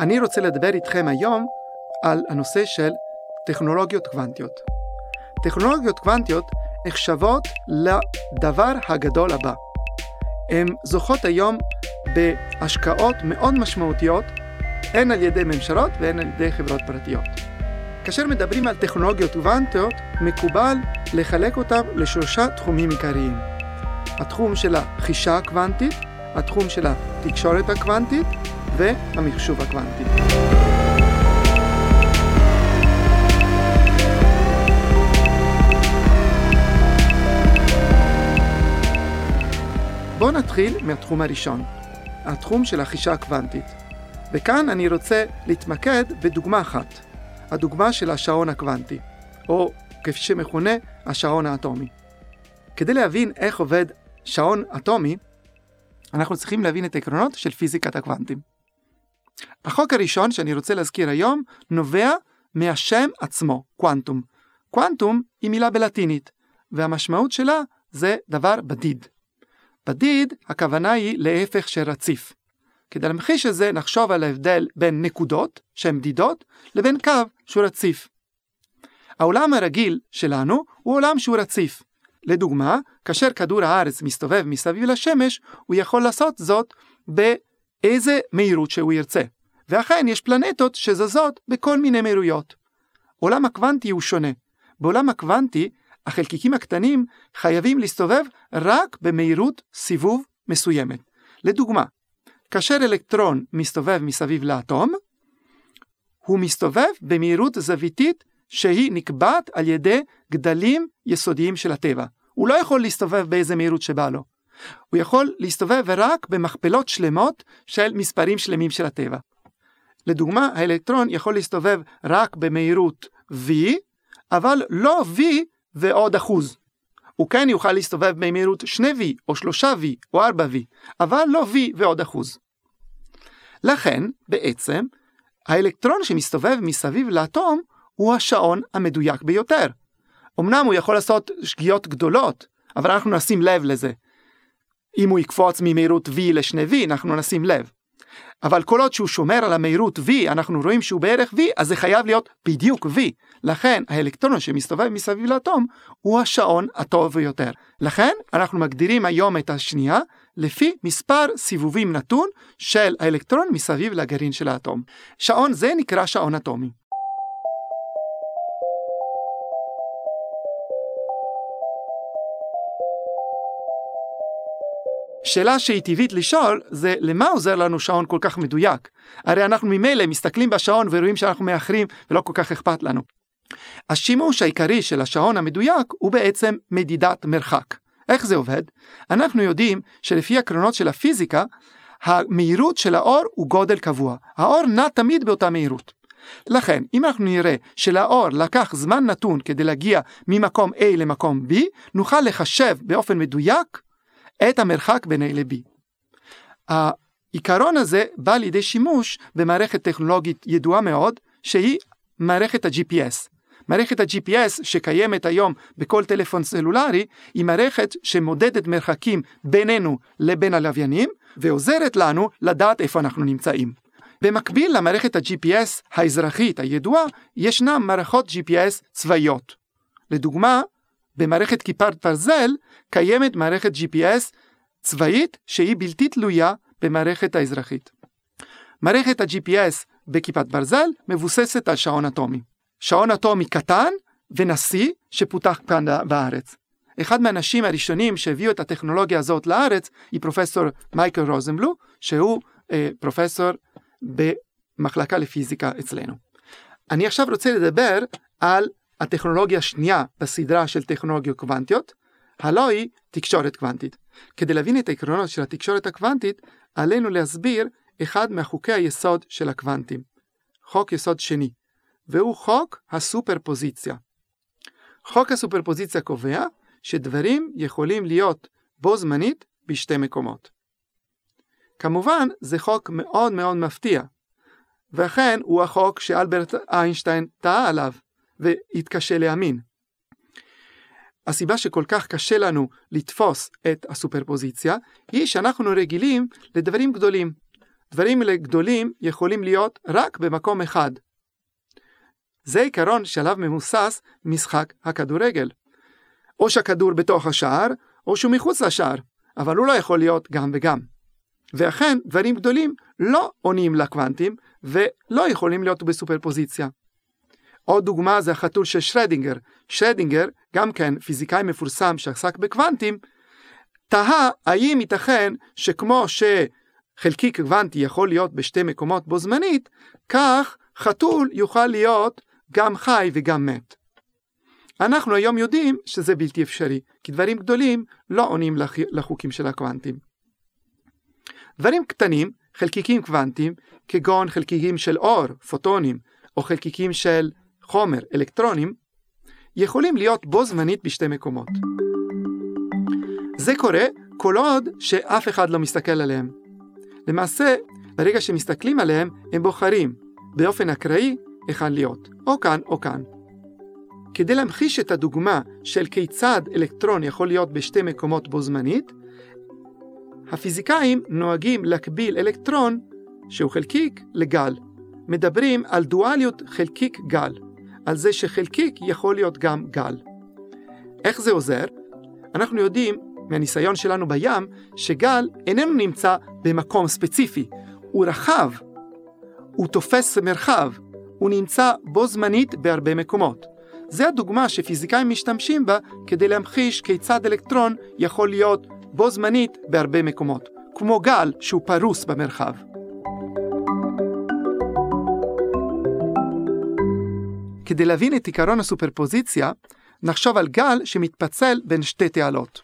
אני רוצה לדבר איתכם היום על הנושא של טכנולוגיות קוונטיות. טכנולוגיות קוונטיות נחשבות לדבר הגדול הבא. הן זוכות היום בהשקעות מאוד משמעותיות, הן על ידי ממשלות והן על ידי חברות פרטיות. כאשר מדברים על טכנולוגיות קוונטיות, מקובל לחלק אותן לשלושה תחומים עיקריים. התחום של החישה הקוונטית, התחום של התקשורת הקוונטית והמחשוב הקוונטי. בואו נתחיל מהתחום הראשון, התחום של החישה הקוונטית. וכאן אני רוצה להתמקד בדוגמה אחת, הדוגמה של השעון הקוונטי, או כפי שמכונה השעון האטומי. כדי להבין איך עובד שעון אטומי, אנחנו צריכים להבין את העקרונות של פיזיקת הקוונטים. החוק הראשון שאני רוצה להזכיר היום נובע מהשם עצמו, קוונטום. קוונטום היא מילה בלטינית, והמשמעות שלה זה דבר בדיד. בדיד, הכוונה היא להפך של רציף. כדי להמחיש את זה, נחשוב על ההבדל בין נקודות, שהן בדידות, לבין קו שהוא רציף. העולם הרגיל שלנו הוא עולם שהוא רציף. לדוגמה, כאשר כדור הארץ מסתובב מסביב לשמש, הוא יכול לעשות זאת באיזה מהירות שהוא ירצה. ואכן יש פלנטות שזזות בכל מיני מהירויות. עולם הקוונטי הוא שונה. בעולם הקוונטי, החלקיקים הקטנים חייבים להסתובב רק במהירות סיבוב מסוימת. לדוגמה, כאשר אלקטרון מסתובב מסביב לאטום, הוא מסתובב במהירות זוויתית שהיא נקבעת על ידי גדלים יסודיים של הטבע. הוא לא יכול להסתובב באיזה מהירות שבא לו. הוא יכול להסתובב רק במכפלות שלמות של מספרים שלמים של הטבע. לדוגמה, האלקטרון יכול להסתובב רק במהירות v, אבל לא v ועוד אחוז. הוא כן יוכל להסתובב במהירות 2v או 3v או 4v, אבל לא v ועוד אחוז. לכן, בעצם, האלקטרון שמסתובב מסביב לאטום הוא השעון המדויק ביותר. אמנם הוא יכול לעשות שגיאות גדולות, אבל אנחנו נשים לב לזה. אם הוא יקפוץ ממהירות v ל-2v, אנחנו נשים לב. אבל כל עוד שהוא שומר על המהירות v, אנחנו רואים שהוא בערך v, אז זה חייב להיות בדיוק v. לכן האלקטרון שמסתובב מסביב לאטום הוא השעון הטוב ביותר. לכן אנחנו מגדירים היום את השנייה לפי מספר סיבובים נתון של האלקטרון מסביב לגרעין של האטום. שעון זה נקרא שעון אטומי. שאלה שהיא טבעית לשאול זה למה עוזר לנו שעון כל כך מדויק? הרי אנחנו ממילא מסתכלים בשעון ורואים שאנחנו מאחרים ולא כל כך אכפת לנו. השימוש העיקרי של השעון המדויק הוא בעצם מדידת מרחק. איך זה עובד? אנחנו יודעים שלפי הקרונות של הפיזיקה, המהירות של האור הוא גודל קבוע. האור נע תמיד באותה מהירות. לכן, אם אנחנו נראה שלאור לקח זמן נתון כדי להגיע ממקום A למקום B, נוכל לחשב באופן מדויק את המרחק בין A ל-B. העיקרון הזה בא לידי שימוש במערכת טכנולוגית ידועה מאוד, שהיא מערכת ה-GPS. מערכת ה-GPS שקיימת היום בכל טלפון סלולרי, היא מערכת שמודדת מרחקים בינינו לבין הלוויינים, ועוזרת לנו לדעת איפה אנחנו נמצאים. במקביל למערכת ה-GPS האזרחית הידועה, ישנם מערכות GPS צבאיות. לדוגמה, במערכת כיפת ברזל קיימת מערכת GPS צבאית שהיא בלתי תלויה במערכת האזרחית. מערכת ה-GPS בכיפת ברזל מבוססת על שעון אטומי. שעון אטומי קטן ונשיא שפותח כאן בארץ. אחד מהאנשים הראשונים שהביאו את הטכנולוגיה הזאת לארץ היא פרופסור מייקל רוזנבלו, שהוא אה, פרופסור במחלקה לפיזיקה אצלנו. אני עכשיו רוצה לדבר על הטכנולוגיה השנייה בסדרה של טכנולוגיות קוונטיות, הלא היא תקשורת קוונטית. כדי להבין את העקרונות של התקשורת הקוונטית, עלינו להסביר אחד מהחוקי היסוד של הקוונטים. חוק יסוד שני, והוא חוק הסופרפוזיציה. חוק הסופרפוזיציה קובע שדברים יכולים להיות בו זמנית בשתי מקומות. כמובן, זה חוק מאוד מאוד מפתיע, ואכן הוא החוק שאלברט איינשטיין טעה עליו. והתקשה להאמין. הסיבה שכל כך קשה לנו לתפוס את הסופרפוזיציה, היא שאנחנו רגילים לדברים גדולים. דברים גדולים יכולים להיות רק במקום אחד. זה עיקרון שעליו מבוסס משחק הכדורגל. או שהכדור בתוך השער, או שהוא מחוץ לשער, אבל הוא לא יכול להיות גם וגם. ואכן, דברים גדולים לא עונים לקוונטים, ולא יכולים להיות בסופרפוזיציה. עוד דוגמה זה החתול של שרדינגר. שרדינגר, גם כן פיזיקאי מפורסם שעסק בקוונטים, תהה האם ייתכן שכמו שחלקיק קוונטי יכול להיות בשתי מקומות בו זמנית, כך חתול יוכל להיות גם חי וגם מת. אנחנו היום יודעים שזה בלתי אפשרי, כי דברים גדולים לא עונים לחוקים של הקוונטים. דברים קטנים, חלקיקים קוונטיים, כגון חלקיקים של אור, פוטונים, או חלקיקים של חומר, אלקטרונים, יכולים להיות בו זמנית בשתי מקומות. זה קורה כל עוד שאף אחד לא מסתכל עליהם. למעשה, ברגע שמסתכלים עליהם, הם בוחרים באופן אקראי היכן להיות, או כאן או כאן. כדי להמחיש את הדוגמה של כיצד אלקטרון יכול להיות בשתי מקומות בו זמנית, הפיזיקאים נוהגים להקביל אלקטרון, שהוא חלקיק, לגל. מדברים על דואליות חלקיק-גל, על זה שחלקיק יכול להיות גם גל. איך זה עוזר? אנחנו יודעים מהניסיון שלנו בים, שגל איננו נמצא במקום ספציפי, הוא רחב, הוא תופס מרחב, הוא נמצא בו זמנית בהרבה מקומות. זה הדוגמה שפיזיקאים משתמשים בה כדי להמחיש כיצד אלקטרון יכול להיות בו זמנית בהרבה מקומות, כמו גל שהוא פרוס במרחב. כדי להבין את עיקרון הסופרפוזיציה, נחשוב על גל שמתפצל בין שתי תעלות.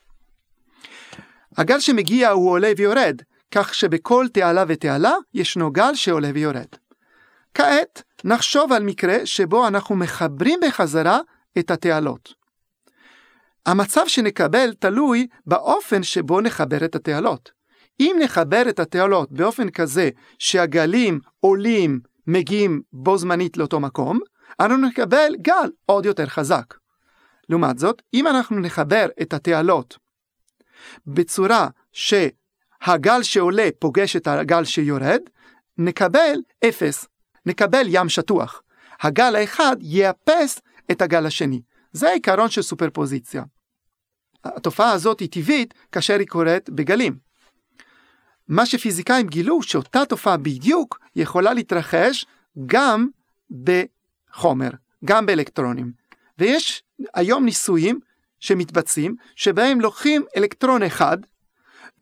הגל שמגיע הוא עולה ויורד, כך שבכל תעלה ותעלה ישנו גל שעולה ויורד. כעת נחשוב על מקרה שבו אנחנו מחברים בחזרה את התעלות. המצב שנקבל תלוי באופן שבו נחבר את התעלות. אם נחבר את התעלות באופן כזה שהגלים עולים, מגיעים בו זמנית לאותו מקום, אנו נקבל גל עוד יותר חזק. לעומת זאת, אם אנחנו נחבר את התעלות בצורה שהגל שעולה פוגש את הגל שיורד, נקבל אפס, נקבל ים שטוח. הגל האחד יאפס את הגל השני. זה העיקרון של סופרפוזיציה. התופעה הזאת היא טבעית כאשר היא קורית בגלים. מה שפיזיקאים גילו שאותה תופעה בדיוק יכולה להתרחש גם בחומר, גם באלקטרונים. ויש היום ניסויים שמתבצעים, שבהם לוקחים אלקטרון אחד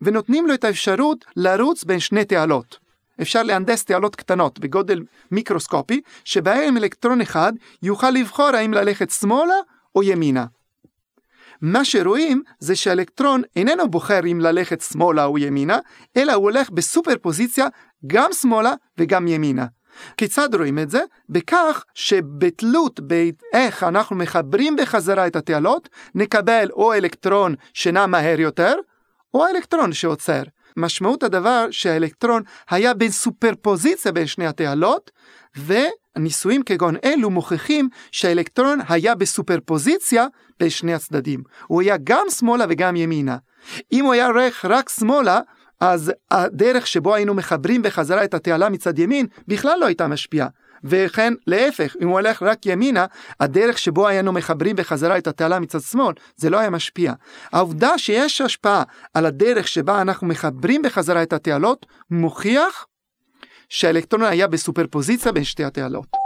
ונותנים לו את האפשרות לרוץ בין שני תעלות. אפשר להנדס תעלות קטנות בגודל מיקרוסקופי, שבהם אלקטרון אחד יוכל לבחור האם ללכת שמאלה או ימינה. מה שרואים זה שהאלקטרון איננו בוחר אם ללכת שמאלה או ימינה, אלא הוא הולך בסופר פוזיציה גם שמאלה וגם ימינה. כיצד רואים את זה? בכך שבתלות באיך אנחנו מחברים בחזרה את התעלות, נקבל או אלקטרון שנע מהר יותר, או האלקטרון שעוצר. משמעות הדבר שהאלקטרון היה בין סופרפוזיציה בין שני התעלות, וניסויים כגון אלו מוכיחים שהאלקטרון היה בסופרפוזיציה בין שני הצדדים. הוא היה גם שמאלה וגם ימינה. אם הוא היה הולך רק שמאלה, אז הדרך שבו היינו מחברים בחזרה את התעלה מצד ימין בכלל לא הייתה משפיעה. וכן להפך, אם הוא הולך רק ימינה, הדרך שבו היינו מחברים בחזרה את התעלה מצד שמאל, זה לא היה משפיע. העובדה שיש השפעה על הדרך שבה אנחנו מחברים בחזרה את התעלות, מוכיח שהאלקטרון היה בסופרפוזיציה בין שתי התעלות.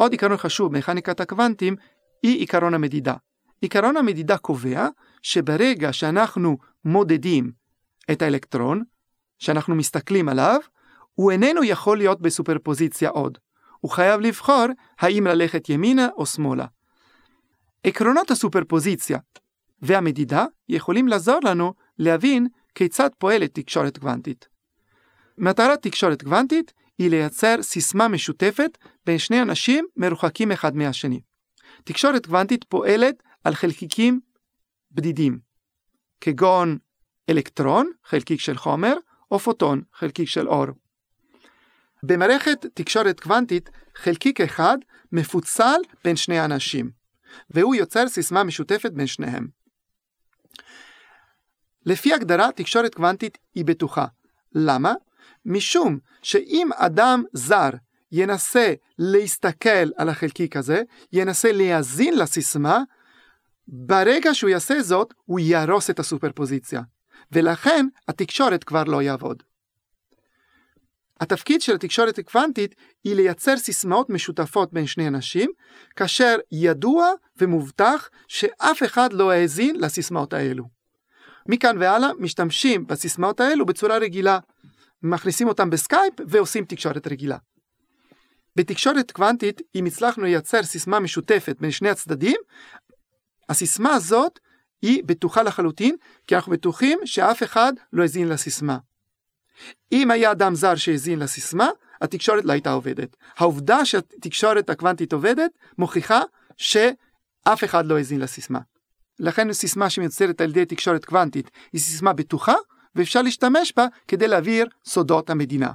עוד עיקרון חשוב במכניקת הקוונטים היא עיקרון המדידה. עיקרון המדידה קובע שברגע שאנחנו מודדים את האלקטרון, שאנחנו מסתכלים עליו, הוא איננו יכול להיות בסופרפוזיציה עוד. הוא חייב לבחור האם ללכת ימינה או שמאלה. עקרונות הסופרפוזיציה והמדידה יכולים לעזור לנו להבין כיצד פועלת תקשורת קוונטית. מטרת תקשורת קוונטית היא לייצר סיסמה משותפת בין שני אנשים מרוחקים אחד מהשני. תקשורת קוונטית פועלת על חלקיקים בדידים, כגון אלקטרון, חלקיק של חומר, או פוטון, חלקיק של אור. במערכת תקשורת קוונטית, חלקיק אחד מפוצל בין שני אנשים. והוא יוצר סיסמה משותפת בין שניהם. לפי הגדרה, תקשורת קוונטית היא בטוחה. למה? משום שאם אדם זר ינסה להסתכל על החלקיק הזה, ינסה להאזין לסיסמה, ברגע שהוא יעשה זאת, הוא יהרוס את הסופרפוזיציה, ולכן התקשורת כבר לא יעבוד. התפקיד של התקשורת הקוונטית היא לייצר סיסמאות משותפות בין שני אנשים, כאשר ידוע ומובטח שאף אחד לא האזין לסיסמאות האלו. מכאן והלאה משתמשים בסיסמאות האלו בצורה רגילה, מכניסים אותם בסקייפ ועושים תקשורת רגילה. בתקשורת קוונטית, אם הצלחנו לייצר סיסמה משותפת בין שני הצדדים, הסיסמה הזאת היא בטוחה לחלוטין, כי אנחנו בטוחים שאף אחד לא האזין לסיסמה. אם היה אדם זר שהאזין לסיסמה, התקשורת לא הייתה עובדת. העובדה שהתקשורת הקוונטית עובדת, מוכיחה שאף אחד לא האזין לסיסמה. לכן סיסמה שמיוצרת על ידי תקשורת קוונטית היא סיסמה בטוחה, ואפשר להשתמש בה כדי להעביר סודות המדינה.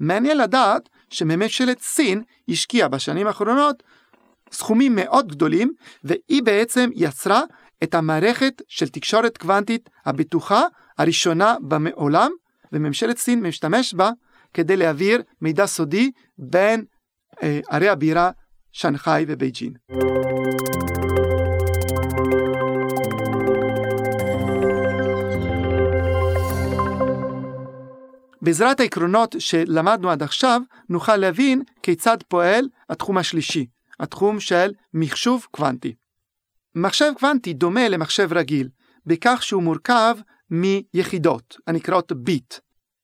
מעניין לדעת שממשלת סין השקיעה בשנים האחרונות סכומים מאוד גדולים, והיא בעצם יצרה את המערכת של תקשורת קוונטית הבטוחה הראשונה בעולם, וממשלת סין משתמש בה כדי להעביר מידע סודי בין אה, ערי הבירה שנגחאי ובייג'ין. בעזרת העקרונות שלמדנו עד עכשיו, נוכל להבין כיצד פועל התחום השלישי, התחום של מחשוב קוונטי. מחשב קוונטי דומה למחשב רגיל, בכך שהוא מורכב מיחידות, הנקראות ביט.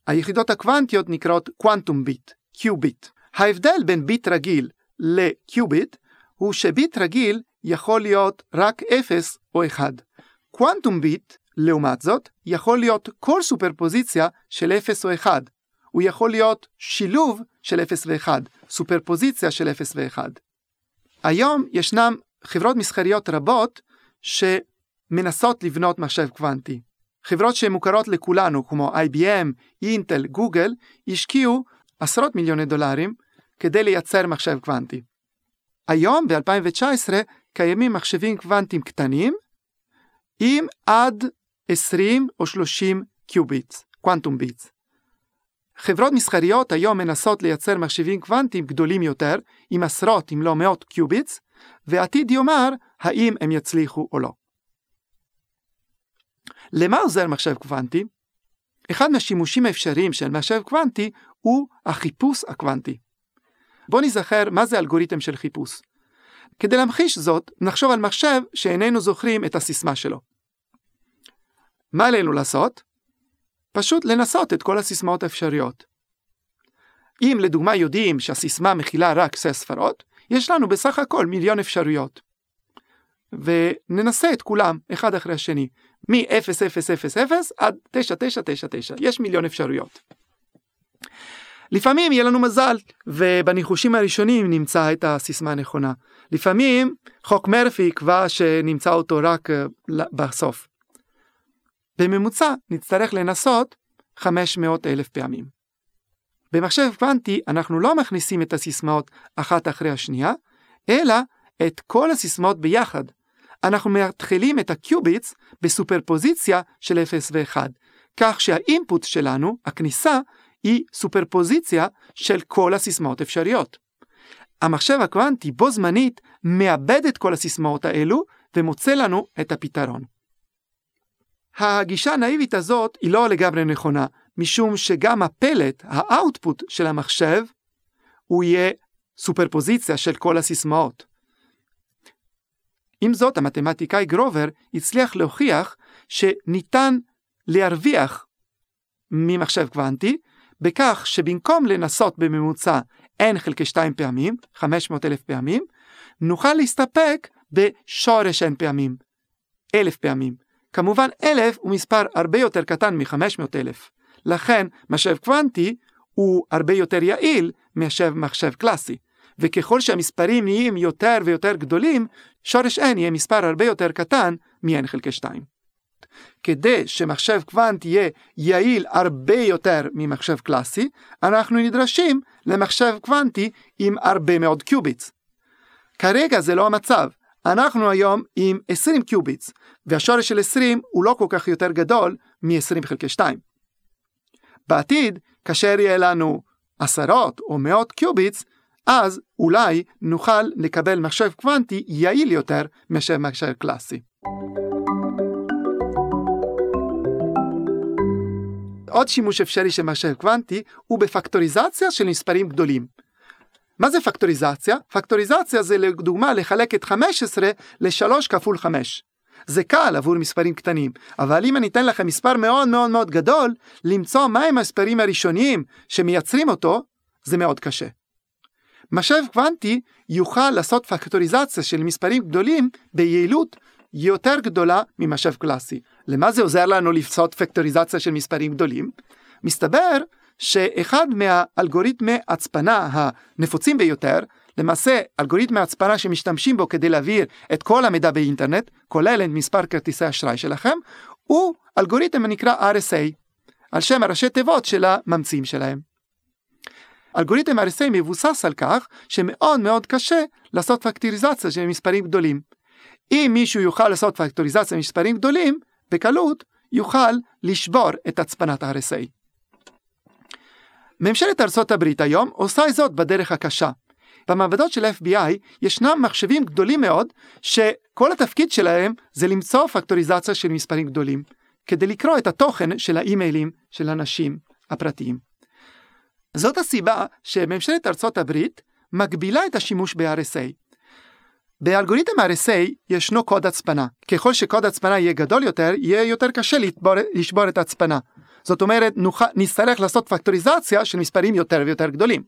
היחידות הקוונטיות נקראות קוונטום ביט, קיוביט. ההבדל בין ביט רגיל לקיוביט הוא שביט רגיל יכול להיות רק 0 או 1. קוונטום ביט לעומת זאת, יכול להיות כל סופרפוזיציה של 0 או 1. הוא יכול להיות שילוב של 0 ו-1, סופרפוזיציה של 0 ו-1. היום ישנם חברות מסחריות רבות שמנסות לבנות מחשב קוונטי. חברות שמוכרות לכולנו, כמו IBM, אינטל, גוגל, השקיעו עשרות מיליוני דולרים כדי לייצר מחשב קוונטי. היום, ב-2019, קיימים מחשבים קוונטיים קטנים עם עד 20 או 30 qubits, quantum bits. חברות מסחריות היום מנסות לייצר מחשבים קוונטיים גדולים יותר, עם עשרות אם לא מאות qubits, ועתיד יאמר האם הם יצליחו או לא. למה עוזר מחשב קוונטי? אחד מהשימושים האפשריים של מחשב קוונטי הוא החיפוש הקוונטי. בואו נזכר מה זה אלגוריתם של חיפוש. כדי להמחיש זאת, נחשוב על מחשב שאיננו זוכרים את הסיסמה שלו. מה עלינו לעשות? פשוט לנסות את כל הסיסמאות האפשריות. אם לדוגמה יודעים שהסיסמה מכילה רק שש ספרות, יש לנו בסך הכל מיליון אפשרויות. וננסה את כולם, אחד אחרי השני, מ-0000 עד 9999, יש מיליון אפשרויות. לפעמים יהיה לנו מזל, ובניחושים הראשונים נמצא את הסיסמה הנכונה. לפעמים חוק מרפי יקבע שנמצא אותו רק אה, בסוף. בממוצע נצטרך לנסות 500 אלף פעמים. במחשב קוונטי אנחנו לא מכניסים את הסיסמאות אחת אחרי השנייה, אלא את כל הסיסמאות ביחד. אנחנו מתחילים את הקיוביטס בסופרפוזיציה של 0 ו-1, כך שהאינפוט שלנו, הכניסה, היא סופרפוזיציה של כל הסיסמאות אפשריות. המחשב הקוונטי בו זמנית מאבד את כל הסיסמאות האלו ומוצא לנו את הפתרון. הגישה הנאיבית הזאת היא לא לגמרי נכונה, משום שגם הפלט, האאוטפוט של המחשב, הוא יהיה סופרפוזיציה של כל הסיסמאות. עם זאת, המתמטיקאי גרובר הצליח להוכיח שניתן להרוויח ממחשב קוונטי, בכך שבמקום לנסות בממוצע n חלקי 2 פעמים, 500 אלף פעמים, נוכל להסתפק בשורש n פעמים, אלף פעמים. כמובן אלף הוא מספר הרבה יותר קטן מ-500 אלף. לכן מחשב קוונטי הוא הרבה יותר יעיל מאשר מחשב קלאסי. וככל שהמספרים נהיים יותר ויותר גדולים, שורש n יהיה מספר הרבה יותר קטן מ-n חלקי 2. כדי שמחשב קוונטי יהיה יעיל הרבה יותר ממחשב קלאסי, אנחנו נדרשים למחשב קוונטי עם הרבה מאוד קיוביטס. כרגע זה לא המצב, אנחנו היום עם 20 qubits, והשורש של 20 הוא לא כל כך יותר גדול מ-20 חלקי 2. בעתיד, כאשר יהיה לנו עשרות או מאות qubits, אז אולי נוכל לקבל מחשב קוונטי יעיל יותר מאשר מחשב קלאסי. עוד שימוש אפשרי של מחשב קוונטי הוא בפקטוריזציה של מספרים גדולים. מה זה פקטוריזציה? פקטוריזציה זה לדוגמה לחלק את 15 ל-3 כפול 5. זה קל עבור מספרים קטנים, אבל אם אני אתן לכם מספר מאוד מאוד מאוד גדול, למצוא מהם המספרים הראשוניים שמייצרים אותו, זה מאוד קשה. מחשב קוונטי יוכל לעשות פקטוריזציה של מספרים גדולים ביעילות יותר גדולה ממחשב קלאסי. למה זה עוזר לנו לעשות פקטוריזציה של מספרים גדולים? מסתבר שאחד מהאלגוריתמי הצפנה הנפוצים ביותר, למעשה אלגוריתמי הצפנה שמשתמשים בו כדי להעביר את כל המידע באינטרנט, כולל את מספר כרטיסי אשראי שלכם, הוא אלגוריתם הנקרא RSA, על שם הראשי תיבות של הממציאים שלהם. אלגוריתם RSA מבוסס על כך שמאוד מאוד קשה לעשות פקטוריזציה של מספרים גדולים. אם מישהו יוכל לעשות פקטוריזציה של מספרים גדולים, בקלות יוכל לשבור את הצפנת ה-RSA. ממשלת ארצות הברית היום עושה זאת בדרך הקשה. במעבדות של FBI ישנם מחשבים גדולים מאוד שכל התפקיד שלהם זה למצוא פקטוריזציה של מספרים גדולים, כדי לקרוא את התוכן של האימיילים של אנשים הפרטיים. זאת הסיבה שממשלת ארצות הברית מגבילה את השימוש ב-RSA. באלגוריתם RSA ישנו קוד הצפנה. ככל שקוד הצפנה יהיה גדול יותר, יהיה יותר קשה לתבור, לשבור את ההצפנה. זאת אומרת, נוכל, נצטרך לעשות פקטוריזציה של מספרים יותר ויותר גדולים.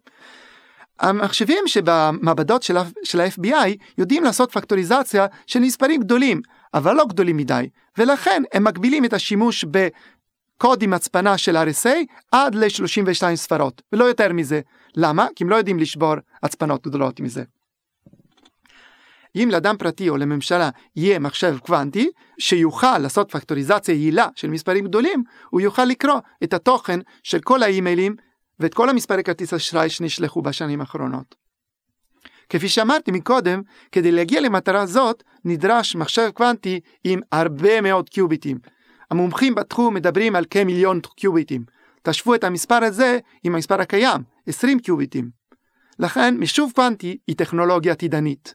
המחשבים שבמעבדות של, של ה-FBI יודעים לעשות פקטוריזציה של מספרים גדולים, אבל לא גדולים מדי, ולכן הם מגבילים את השימוש בקוד עם הצפנה של RSA עד ל-32 ספרות, ולא יותר מזה. למה? כי הם לא יודעים לשבור הצפנות גדולות מזה. אם לאדם פרטי או לממשלה יהיה מחשב קוונטי שיוכל לעשות פקטוריזציה יעילה של מספרים גדולים, הוא יוכל לקרוא את התוכן של כל האימיילים ואת כל המספרי כרטיס אשראי שנשלחו בשנים האחרונות. כפי שאמרתי מקודם, כדי להגיע למטרה זאת נדרש מחשב קוונטי עם הרבה מאוד קיוביטים. המומחים בתחום מדברים על כמיליון קיוביטים. תשוו את המספר הזה עם המספר הקיים, 20 קיוביטים. לכן, מישוב קוונטי היא טכנולוגיה עתידנית.